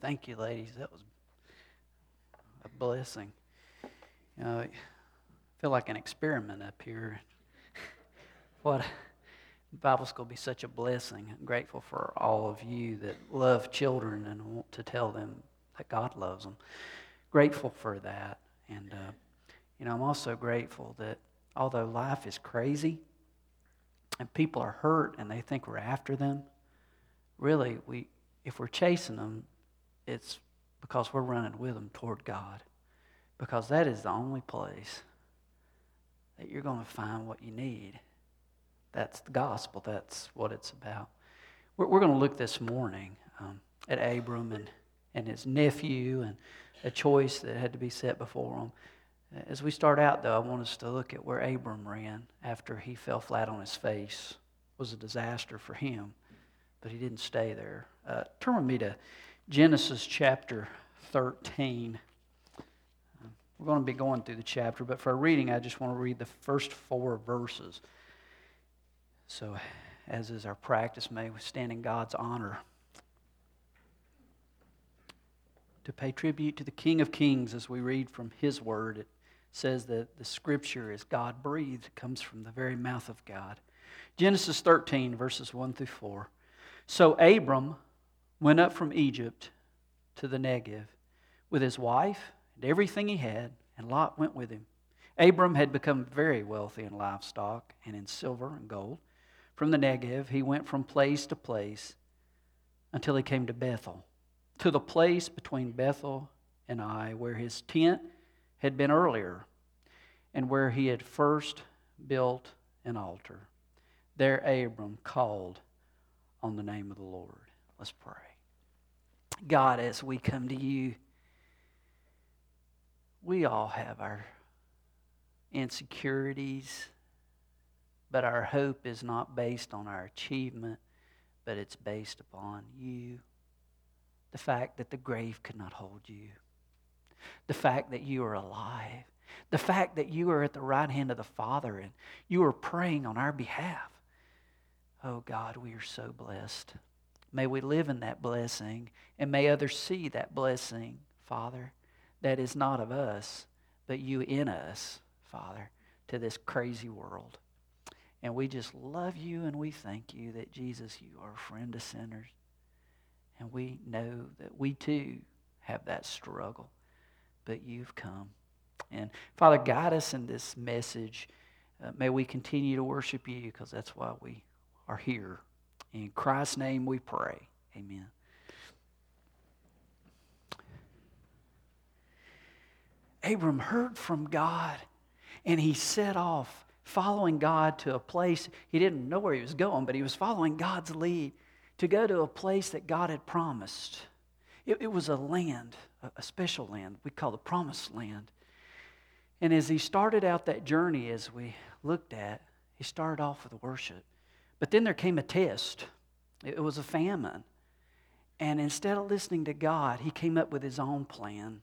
Thank you, ladies. That was a blessing. You know, I feel like an experiment up here. what Bible school be such a blessing. I'm grateful for all of you that love children and want to tell them that God loves them. Grateful for that. And, uh, you know, I'm also grateful that although life is crazy and people are hurt and they think we're after them, really, we, if we're chasing them, it's because we're running with them toward God. Because that is the only place that you're going to find what you need. That's the gospel. That's what it's about. We're, we're going to look this morning um, at Abram and, and his nephew and a choice that had to be set before him. As we start out, though, I want us to look at where Abram ran after he fell flat on his face. It was a disaster for him, but he didn't stay there. Uh, turn with me to Genesis chapter 13. We're going to be going through the chapter, but for a reading, I just want to read the first four verses. So, as is our practice, may we stand in God's honor to pay tribute to the King of Kings as we read from His Word. It says that the Scripture is God breathed, comes from the very mouth of God. Genesis 13, verses 1 through 4. So Abram went up from Egypt to the Negev with his wife and everything he had, and Lot went with him. Abram had become very wealthy in livestock and in silver and gold. From the Negev, he went from place to place until he came to Bethel, to the place between Bethel and Ai, where his tent had been earlier, and where he had first built an altar. There Abram called on the name of the Lord. Let's pray. God, as we come to you, we all have our insecurities, but our hope is not based on our achievement, but it's based upon you. The fact that the grave could not hold you, the fact that you are alive, the fact that you are at the right hand of the Father and you are praying on our behalf. Oh God, we are so blessed. May we live in that blessing and may others see that blessing, Father, that is not of us, but you in us, Father, to this crazy world. And we just love you and we thank you that Jesus, you are a friend of sinners. And we know that we too have that struggle, but you've come. And Father, guide us in this message. Uh, may we continue to worship you because that's why we are here. In Christ's name we pray. Amen. Abram heard from God and he set off following God to a place he didn't know where he was going, but he was following God's lead to go to a place that God had promised. It, it was a land, a, a special land we call the promised land. And as he started out that journey, as we looked at, he started off with worship. But then there came a test. It was a famine. And instead of listening to God, he came up with his own plan.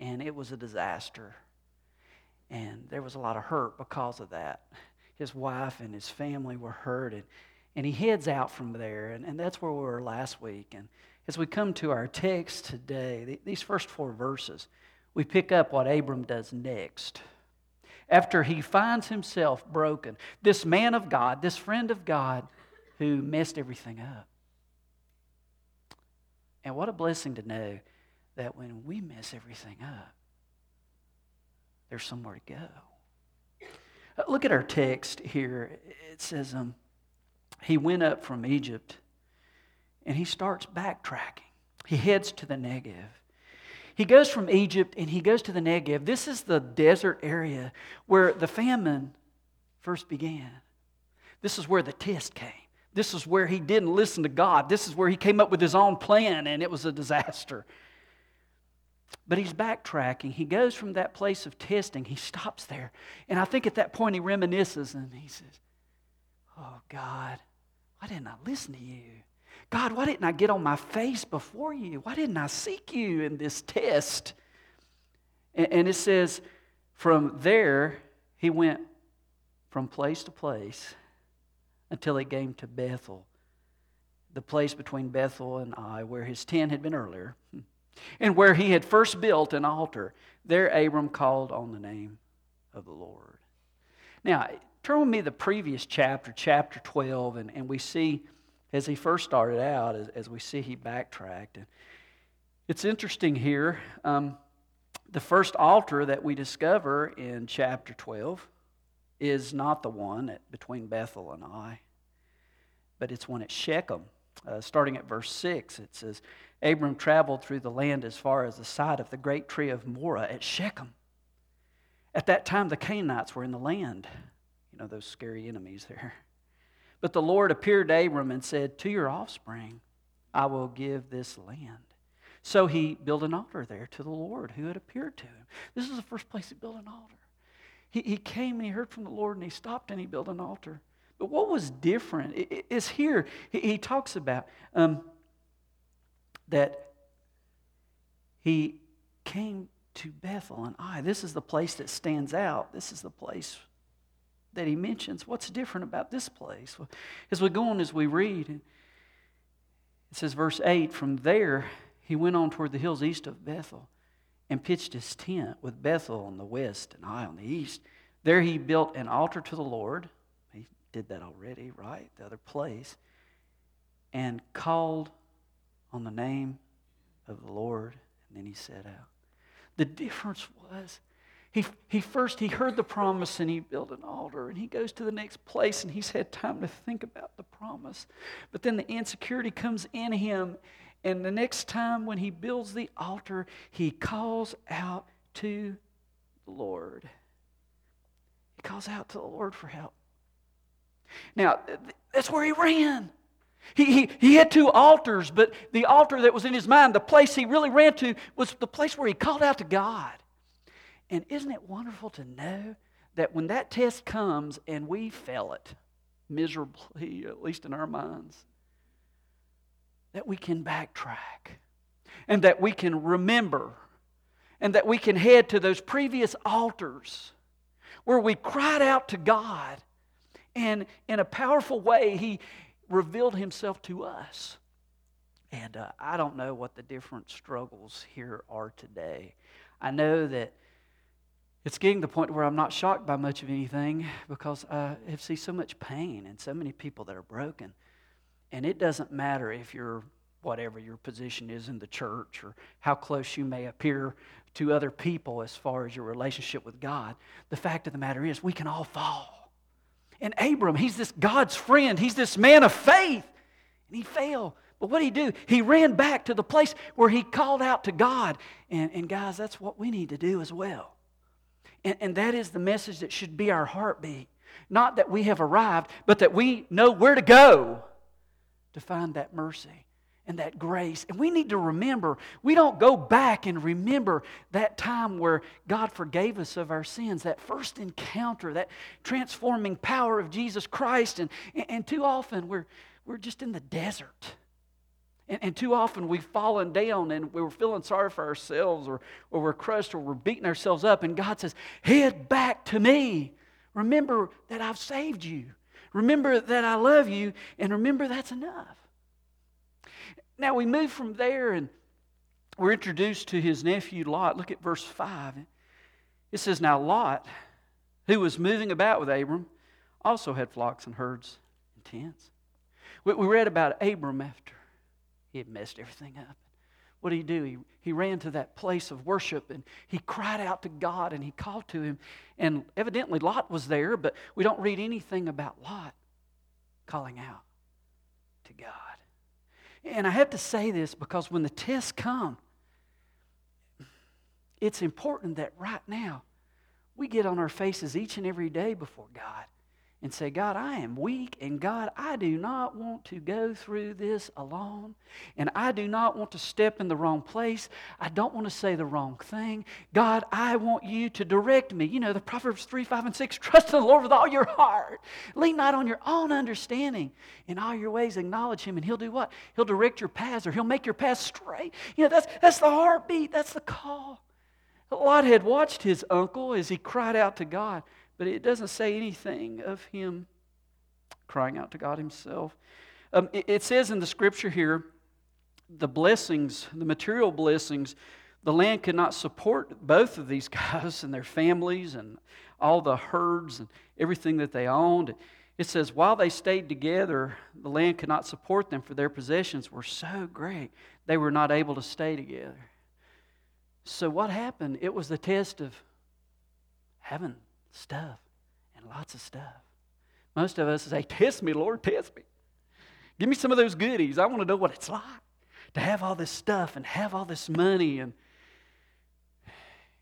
And it was a disaster. And there was a lot of hurt because of that. His wife and his family were hurt. And, and he heads out from there. And, and that's where we were last week. And as we come to our text today, these first four verses, we pick up what Abram does next after he finds himself broken. This man of God, this friend of God who messed everything up. And what a blessing to know that when we mess everything up, there's somewhere to go. Uh, look at our text here. It says, um, He went up from Egypt and he starts backtracking. He heads to the Negev. He goes from Egypt and he goes to the Negev. This is the desert area where the famine first began. This is where the test came. This is where he didn't listen to God. This is where he came up with his own plan and it was a disaster. But he's backtracking. He goes from that place of testing, he stops there. And I think at that point he reminisces and he says, Oh, God, why didn't I listen to you? God, why didn't I get on my face before you? Why didn't I seek you in this test? And, it says, from there, he went from place to place until he came to Bethel. the place between Bethel and Ai, where his tent had been earlier, and where he had first built an altar. There Abram called on the name of the Lord. Now, turn with me to the previous chapter, chapter 12, and, and we see, as he first started out, as, as we see he backtracked. And it's interesting here. Um, the first altar that we discover in chapter 12 is not the one at, between Bethel and Ai, but it's one at Shechem. Uh, starting at verse 6, it says, Abram traveled through the land as far as the site of the great tree of Moreh at Shechem. At that time, the Canaanites were in the land. You know, those scary enemies there. But the Lord appeared to Abram and said, To your offspring I will give this land. So he built an altar there to the Lord who had appeared to him. This is the first place he built an altar. He, he came and he heard from the Lord and he stopped and he built an altar. But what was different is here, he, he talks about um, that he came to Bethel and Ai. This is the place that stands out. This is the place that he mentions. What's different about this place? As we go on, as we read, it says, verse 8 From there he went on toward the hills east of Bethel and pitched his tent with Bethel on the west and Ai on the east. There he built an altar to the Lord. He did that already, right? The other place. And called on the name of the Lord. And then he set out. The difference was he, he first he heard the promise and he built an altar and he goes to the next place and he's had time to think about the promise. But then the insecurity comes in him and the next time when he builds the altar he calls out to the lord. He calls out to the lord for help. Now that's where he ran. He, he, he had two altars, but the altar that was in his mind, the place he really ran to, was the place where he called out to God. And isn't it wonderful to know that when that test comes and we fail it miserably, at least in our minds, that we can backtrack and that we can remember and that we can head to those previous altars where we cried out to God and in a powerful way, He, revealed himself to us. And uh, I don't know what the different struggles here are today. I know that it's getting to the point where I'm not shocked by much of anything because I have seen so much pain and so many people that are broken. And it doesn't matter if you're whatever your position is in the church or how close you may appear to other people as far as your relationship with God. The fact of the matter is, we can all fall. And Abram, he's this God's friend, he's this man of faith, and he failed. But what did he do? He ran back to the place where he called out to God. And, and guys, that's what we need to do as well. And, and that is the message that should be our heartbeat. Not that we have arrived, but that we know where to go to find that mercy and that grace. And we need to remember, we don't go back and remember that time where God forgave us of our sins, that first encounter, that transforming power of Jesus Christ. And, and too often we're, we're just in the desert. And, and too often we've fallen down and we're feeling sorry for ourselves or, or we're crushed or we're beating ourselves up. And God says, Head back to me. Remember that I've saved you. Remember that I love you. And remember that's enough. Now we move from there and we're introduced to his nephew Lot. Look at verse 5. It says, Now Lot, who was moving about with Abram, also had flocks and herds and tents. We, we read about Abram after he had messed everything up. What did he do? He, he ran to that place of worship and he cried out to God and he called to him. And evidently Lot was there, but we don't read anything about Lot calling out to God. And I have to say this because when the tests come, it's important that right now we get on our faces each and every day before God and say, God, I am weak, and God, I do not want to go through this alone, and I do not want to step in the wrong place. I don't want to say the wrong thing. God, I want you to direct me. You know, the Proverbs 3, 5, and 6 trust in the Lord with all your heart. Lean not on your own understanding. In all your ways, acknowledge Him, and He'll do what? He'll direct your paths, or He'll make your paths straight. You know, that's, that's the heartbeat, that's the call. Lot had watched his uncle as he cried out to God. But it doesn't say anything of him crying out to God himself. Um, it, it says in the scripture here the blessings, the material blessings, the land could not support both of these guys and their families and all the herds and everything that they owned. It says, while they stayed together, the land could not support them, for their possessions were so great, they were not able to stay together. So, what happened? It was the test of having stuff and lots of stuff. Most of us say, Test me, Lord, test me. Give me some of those goodies. I want to know what it's like to have all this stuff and have all this money. And,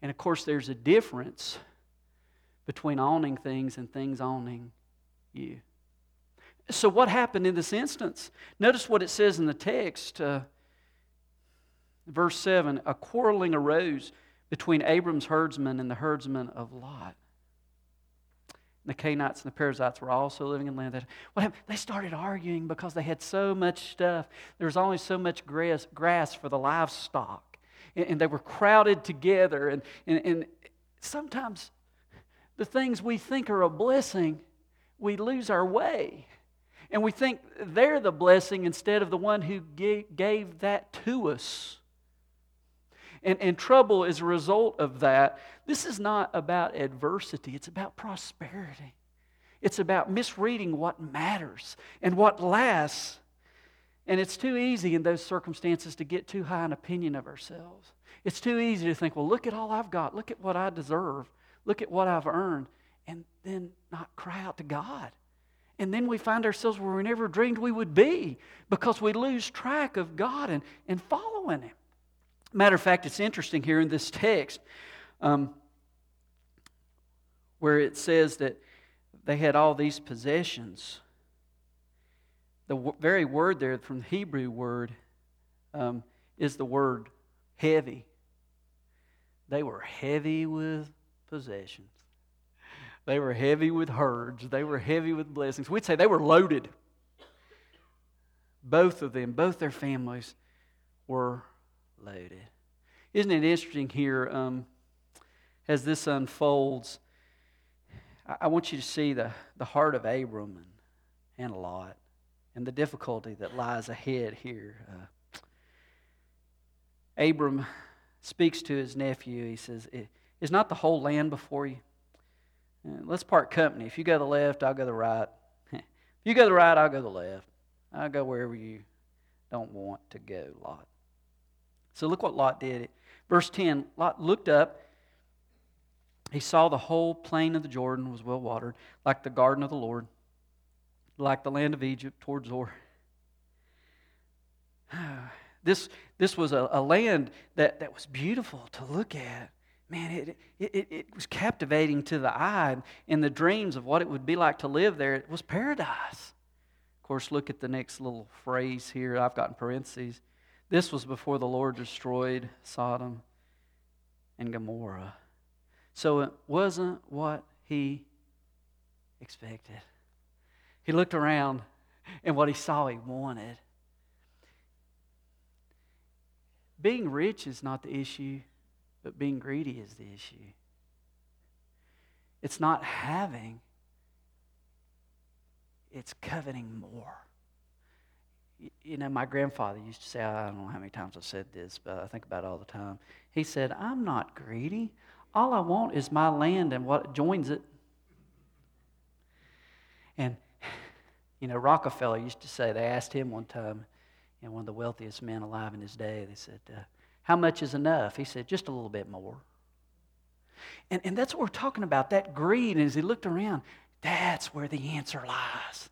and of course, there's a difference between owning things and things owning you. So, what happened in this instance? Notice what it says in the text. Uh, verse 7 A quarreling arose between Abram's herdsmen and the herdsmen of Lot. The Canaanites and the Perizzites were also living in land. What happened? They started arguing because they had so much stuff. There was only so much grass, grass for the livestock. And, and they were crowded together. And, and, and sometimes the things we think are a blessing, we lose our way. And we think they're the blessing instead of the one who gave that to us. And, and trouble is a result of that. This is not about adversity, it's about prosperity. It's about misreading what matters and what lasts. And it's too easy in those circumstances to get too high an opinion of ourselves. It's too easy to think, well, look at all I've got. Look at what I deserve. Look at what I've earned. And then not cry out to God. And then we find ourselves where we never dreamed we would be because we lose track of God and, and following Him. Matter of fact, it's interesting here in this text um, where it says that they had all these possessions. The w- very word there from the Hebrew word um, is the word heavy. They were heavy with possessions. They were heavy with herds. They were heavy with blessings. We'd say they were loaded. Both of them, both their families were loaded. Isn't it interesting here um, as this unfolds? I, I, want you to see the, the heart of Abram and, and Lot and the difficulty that lies ahead here. Uh, Abram speaks to his nephew. He says, Is not the whole land before you? Uh, let's part company. If you go to the left, I'll go to the right. if you go to the right, I'll go to the left. I'll go wherever you don't want to go, Lot. So look what Lot did. Verse 10 Lot looked up. He saw the whole plain of the Jordan was well watered, like the garden of the Lord, like the land of Egypt towards Zoar. This, this was a, a land that, that was beautiful to look at. Man, it, it, it was captivating to the eye and the dreams of what it would be like to live there. It was paradise. Of course, look at the next little phrase here I've got in parentheses. This was before the Lord destroyed Sodom and Gomorrah. So it wasn't what he expected. He looked around and what he saw he wanted. Being rich is not the issue, but being greedy is the issue. It's not having, it's coveting more you know, my grandfather used to say, I don't know how many times I've said this, but I think about it all the time. He said, I'm not greedy. All I want is my land and what joins it. And, you know, Rockefeller used to say, they asked him one time, you know, one of the wealthiest men alive in his day, they said, uh, How much is enough? He said, Just a little bit more. And, and that's what we're talking about, that greed. And as he looked around, that's where the answer lies.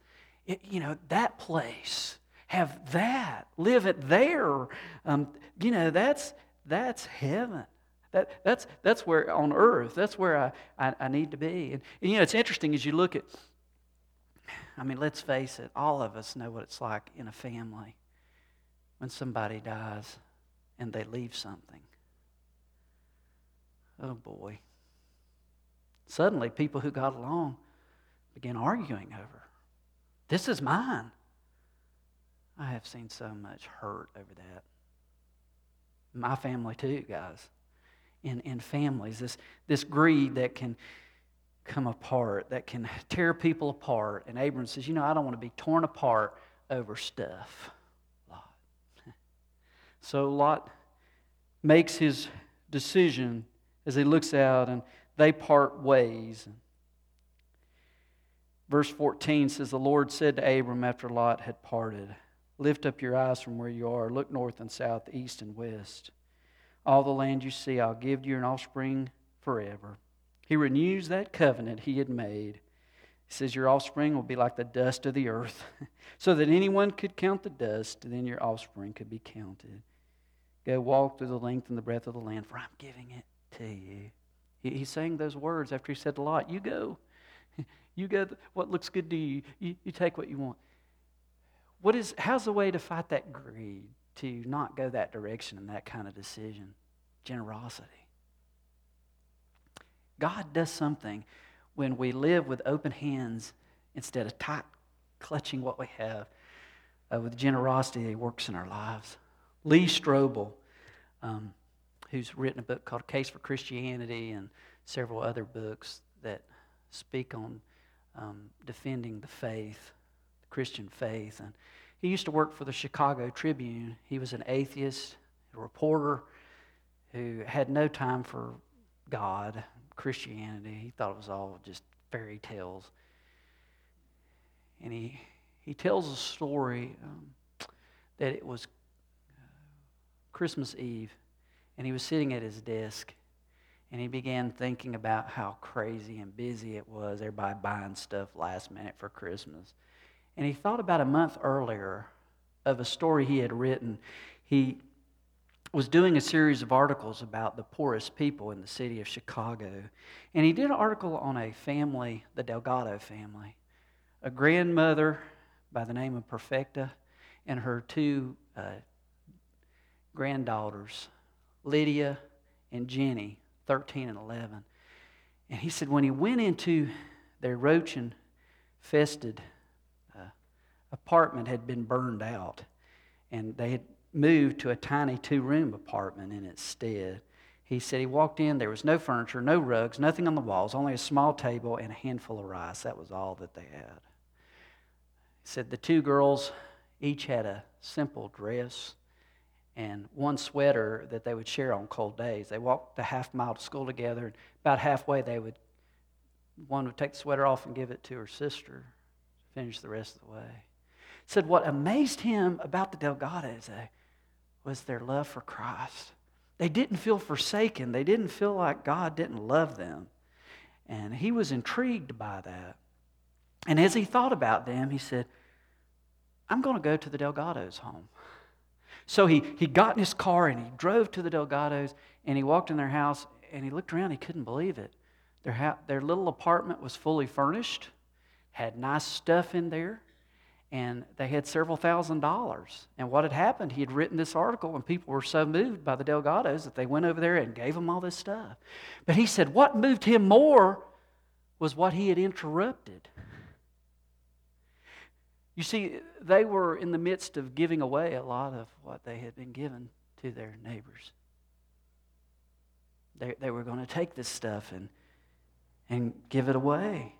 It, you know, that place have that, live it there. Um, you know, that's, that's heaven. That, that's, that's where on earth, that's where I, I, I need to be. And, and, you know, it's interesting as you look at, I mean, let's face it, all of us know what it's like in a family when somebody dies and they leave something. Oh boy. Suddenly, people who got along begin arguing over this is mine. I have seen so much hurt over that. My family, too, guys. In, in families, this, this greed that can come apart, that can tear people apart. And Abram says, You know, I don't want to be torn apart over stuff. Lot. So Lot makes his decision as he looks out and they part ways. Verse 14 says, The Lord said to Abram after Lot had parted, Lift up your eyes from where you are, look north and south, east and west. All the land you see, I'll give to your offspring forever. He renews that covenant he had made. He says, Your offspring will be like the dust of the earth, so that anyone could count the dust, and then your offspring could be counted. Go walk through the length and the breadth of the land, for I'm giving it to you. He's saying those words after he said Lot, You go. You go what looks good to you. you. You take what you want. What is, how's the way to fight that greed, to not go that direction in that kind of decision? Generosity. God does something when we live with open hands instead of tight clutching what we have. Uh, with generosity, He works in our lives. Lee Strobel, um, who's written a book called Case for Christianity and several other books that speak on um, defending the faith, Christian faith. And he used to work for the Chicago Tribune. He was an atheist, a reporter who had no time for God, Christianity. He thought it was all just fairy tales. And he, he tells a story um, that it was uh, Christmas Eve, and he was sitting at his desk, and he began thinking about how crazy and busy it was, everybody buying stuff last minute for Christmas. And he thought about a month earlier of a story he had written. He was doing a series of articles about the poorest people in the city of Chicago. And he did an article on a family, the Delgado family, a grandmother by the name of Perfecta and her two uh, granddaughters, Lydia and Jenny. 13 and 11. And he said when he went into their roach infested apartment had been burned out, and they had moved to a tiny two room apartment in its stead. He said he walked in, there was no furniture, no rugs, nothing on the walls, only a small table and a handful of rice. That was all that they had. He said the two girls each had a simple dress and one sweater that they would share on cold days. They walked the half mile to school together, and about halfway, they would one would take the sweater off and give it to her sister, to finish the rest of the way. Said what amazed him about the Delgados eh, was their love for Christ. They didn't feel forsaken. They didn't feel like God didn't love them. And he was intrigued by that. And as he thought about them, he said, I'm going to go to the Delgados' home. So he, he got in his car and he drove to the Delgados and he walked in their house and he looked around. He couldn't believe it. Their, ha- their little apartment was fully furnished, had nice stuff in there, and they had several thousand dollars. And what had happened, he had written this article, and people were so moved by the Delgados that they went over there and gave them all this stuff. But he said what moved him more was what he had interrupted. You see, they were in the midst of giving away a lot of what they had been given to their neighbors. They, they were going to take this stuff and, and give it away.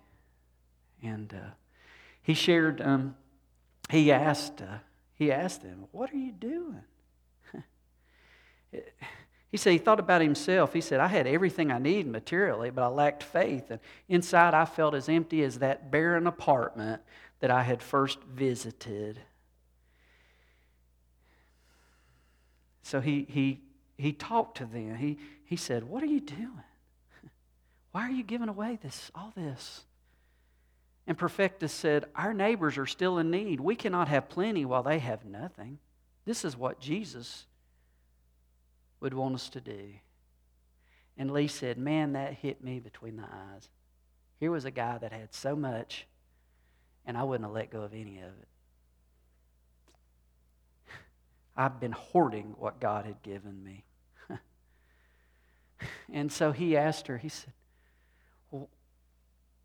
And uh, he shared, um, he asked, uh, he asked them, What are you doing? he said he thought about himself. He said, I had everything I needed materially, but I lacked faith. And inside, I felt as empty as that barren apartment that I had first visited. So he, he, he talked to them. He, he said, What are you doing? Why are you giving away this, all this? And Perfecta said, Our neighbors are still in need. We cannot have plenty while they have nothing. This is what Jesus would want us to do. And Lee said, Man, that hit me between the eyes. Here was a guy that had so much and I wouldn't have let go of any of it. I've been hoarding what God had given me. and so he asked her, he said,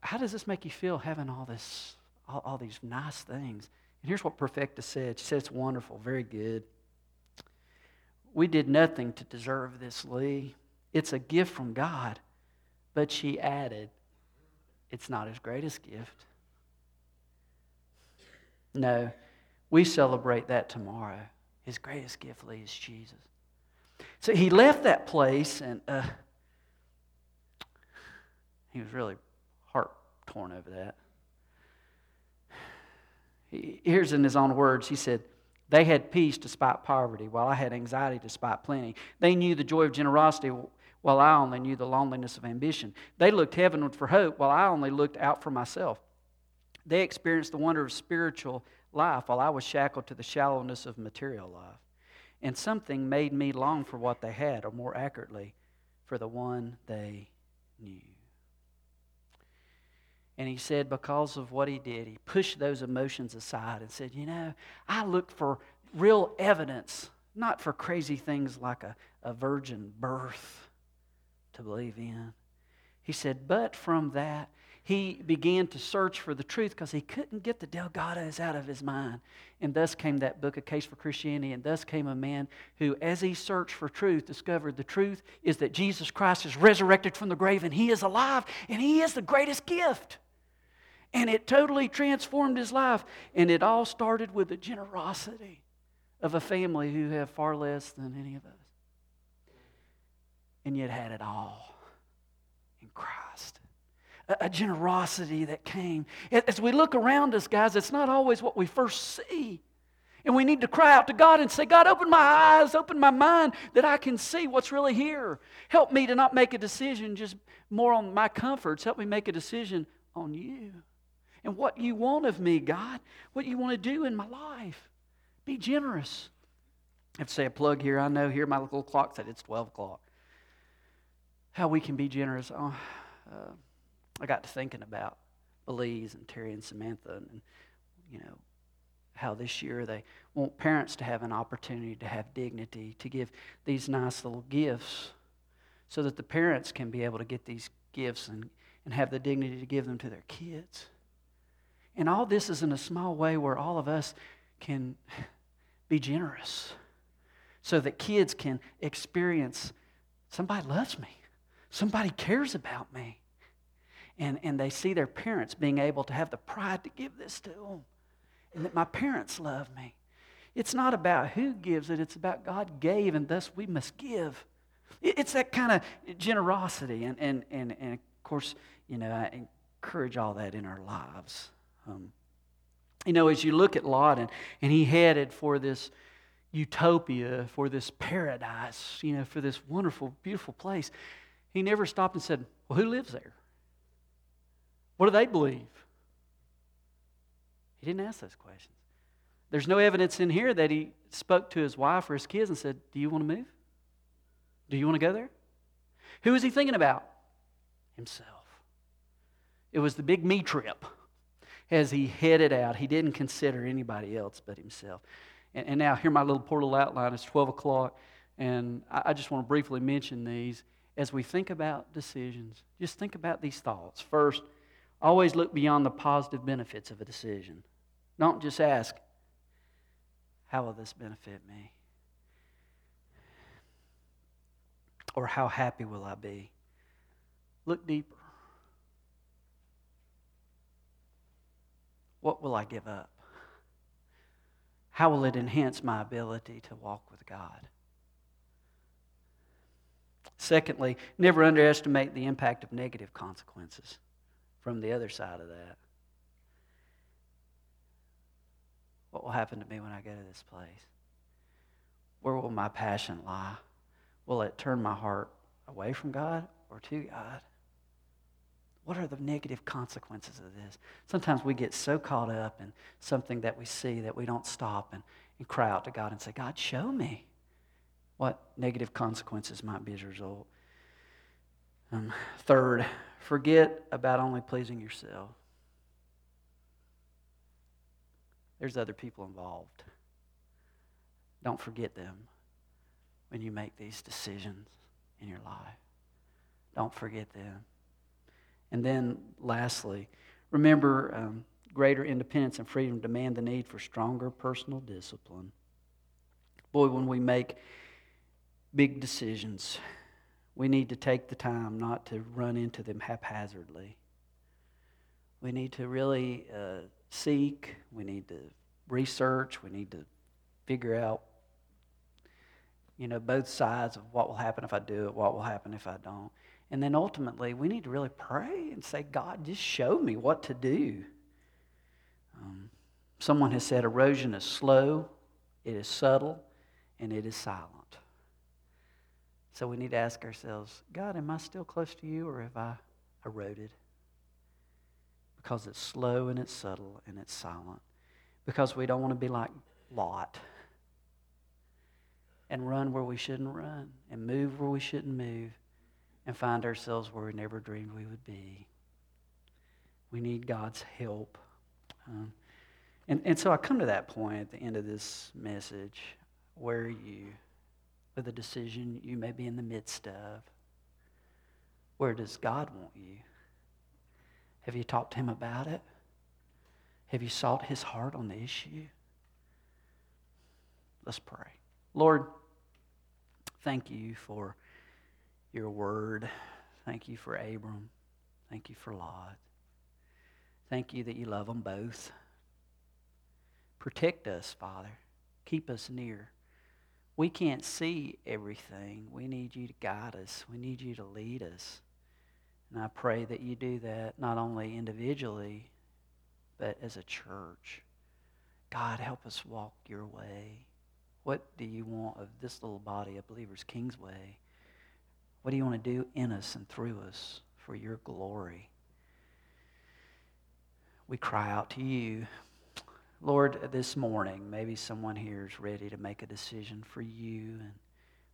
how does this make you feel having all this, all, all these nice things? And here's what Perfecta said. She said, It's wonderful, very good. We did nothing to deserve this, Lee. It's a gift from God. But she added, It's not his greatest gift. No, We celebrate that tomorrow. His greatest gift, Lee, is Jesus. So he left that place and uh, he was really torn over that. Here's in his own words he said, They had peace despite poverty, while I had anxiety despite plenty. They knew the joy of generosity, while I only knew the loneliness of ambition. They looked heavenward for hope, while I only looked out for myself. They experienced the wonder of spiritual life, while I was shackled to the shallowness of material life. And something made me long for what they had, or more accurately, for the one they knew. And he said, because of what he did, he pushed those emotions aside and said, You know, I look for real evidence, not for crazy things like a, a virgin birth to believe in. He said, But from that, he began to search for the truth because he couldn't get the Delgados out of his mind. And thus came that book, A Case for Christianity, and thus came a man who, as he searched for truth, discovered the truth is that Jesus Christ is resurrected from the grave and he is alive and he is the greatest gift. And it totally transformed his life. And it all started with the generosity of a family who have far less than any of us. And yet had it all in Christ a, generosity that came. As we look around us, guys, it's not always what we first see. And we need to cry out to God and say, God, open my eyes, open my mind that I can see what's really here. Help me to not make a decision just more on my comforts. Help me make a decision on you and what you want of me, God, what you want to do in my life. Be generous. I have to say a plug here. I know here my little clock said it's 12 o'clock. How we can be generous. Oh, uh, I got to thinking about Belize and Terry and Samantha and, you know, how this year they want parents to have an opportunity to have dignity, to give these nice little gifts so that the parents can be able to get these gifts and, and have the dignity to give them to their kids. And all this is in a small way where all of us can be generous so that kids can experience somebody loves me, somebody cares about me and, and they see their parents being able to have the pride to give this to them and that my parents love me. It's not about who gives it, it's about God gave, and thus we must give. It's that kind of generosity. And, and, and, and of course, you know, I encourage all that in our lives. Um, you know, as you look at Lot, and, and he headed for this utopia, for this paradise, you know, for this wonderful, beautiful place, he never stopped and said, Well, who lives there? What do they believe? He didn't ask those questions. There's no evidence in here that he spoke to his wife or his kids and said, Do you want to move? Do you want to go there? Who was he thinking about? Himself. It was the big me trip as he headed out. He didn't consider anybody else but himself. And, and now, here my little portal outline. It's 12 o'clock, and I, I just want to briefly mention these as we think about decisions. Just think about these thoughts. First, Always look beyond the positive benefits of a decision. Don't just ask, How will this benefit me? Or how happy will I be? Look deeper. What will I give up? How will it enhance my ability to walk with God? Secondly, never underestimate the impact of negative consequences from the other side of that. What will happen to me when I go to this place? Where will my passion lie? Will it turn my heart away from God or to God? What are the negative consequences of this? Sometimes we get so caught up in something that we see that we don't stop and, and cry out to God and say, God, show me what negative consequences might be as a result. Um, third, forget about only pleasing yourself. There's other people involved. Don't forget them when you make these decisions in your life. Don't forget them. And then, lastly, remember um, greater independence and freedom demand the need for stronger personal discipline. Boy, when we make big decisions, we need to take the time not to run into them haphazardly. We need to really uh, seek, we need to research. We need to figure out, you know, both sides of what will happen if I do it, what will happen if I don't. And then ultimately, we need to really pray and say, God, just show me what to do. Um, someone has said erosion is slow, it is subtle, and it is silent. So we need to ask ourselves God, am I still close to you or have I eroded? Because it's slow and it's subtle and it's silent. Because we don't want to be like Lot and run where we shouldn't run and move where we shouldn't move and find ourselves where we never dreamed we would be. We need God's help. Um, and, and so I come to that point at the end of this message. Where are you? with a decision you may be in the midst of. Where does God want you? Have you talked to Him about it? Have you sought His heart on the issue? Let's pray. Lord, thank you for your word. Thank you for Abram. Thank you for Lot. Thank you that you love them both. Protect us, Father. Keep us near we can't see everything. We need you to guide us. We need you to lead us. And I pray that you do that not only individually, but as a church. God, help us walk your way. What do you want of this little body of believers, King's Way? What do you want to do in us and through us for your glory? We cry out to you. Lord, this morning, maybe someone here is ready to make a decision for you, and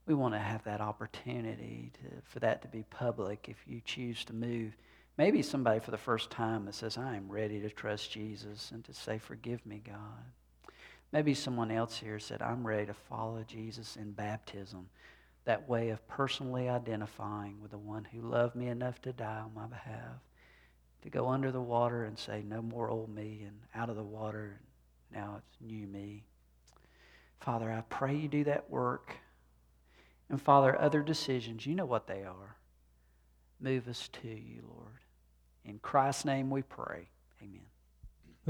we want to have that opportunity to, for that to be public if you choose to move. Maybe somebody for the first time that says, I am ready to trust Jesus and to say, Forgive me, God. Maybe someone else here said, I'm ready to follow Jesus in baptism, that way of personally identifying with the one who loved me enough to die on my behalf, to go under the water and say, No more old me, and out of the water now it's new me. Father, I pray you do that work. And Father, other decisions, you know what they are. Move us to you, Lord. In Christ's name we pray. Amen.